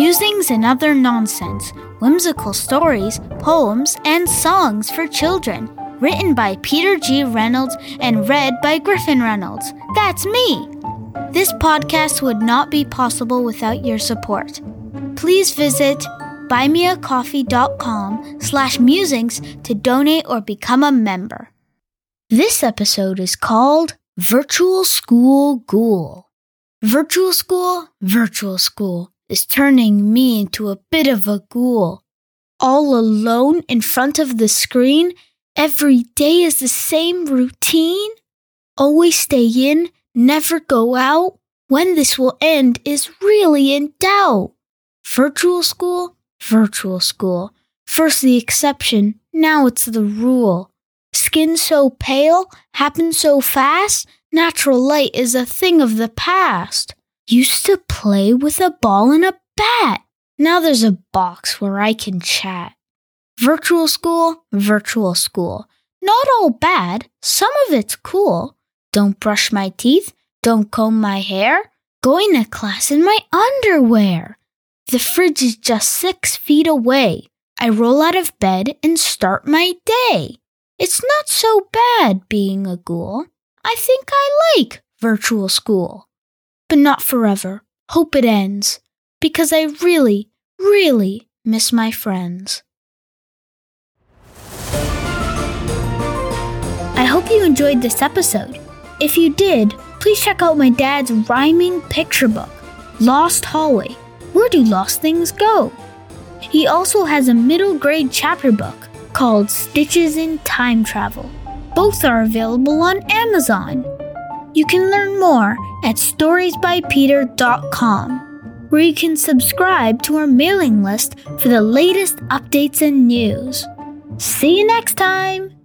things and other nonsense, whimsical stories, poems, and songs for children. Written by Peter G. Reynolds and read by Griffin Reynolds. That's me! This podcast would not be possible without your support. Please visit buymeacoffee.com slash musings to donate or become a member. This episode is called Virtual School Ghoul. Virtual school, virtual school is turning me into a bit of a ghoul. All alone in front of the screen, every day is the same routine. Always stay in, never go out. When this will end is really in doubt. Virtual school, virtual school. First the exception, now it's the rule. Skin so pale, happens so fast, natural light is a thing of the past. Used to play with a ball and a bat. Now there's a box where I can chat. Virtual school, virtual school. Not all bad, some of it's cool. Don't brush my teeth, don't comb my hair, going to class in my underwear. The fridge is just six feet away. I roll out of bed and start my day. It's not so bad being a ghoul. I think I like virtual school. But not forever. Hope it ends. Because I really, really miss my friends. I hope you enjoyed this episode. If you did, please check out my dad's rhyming picture book, Lost Hallway Where Do Lost Things Go? He also has a middle grade chapter book called Stitches in Time Travel. Both are available on Amazon. You can learn more at storiesbypeter.com, where you can subscribe to our mailing list for the latest updates and news. See you next time!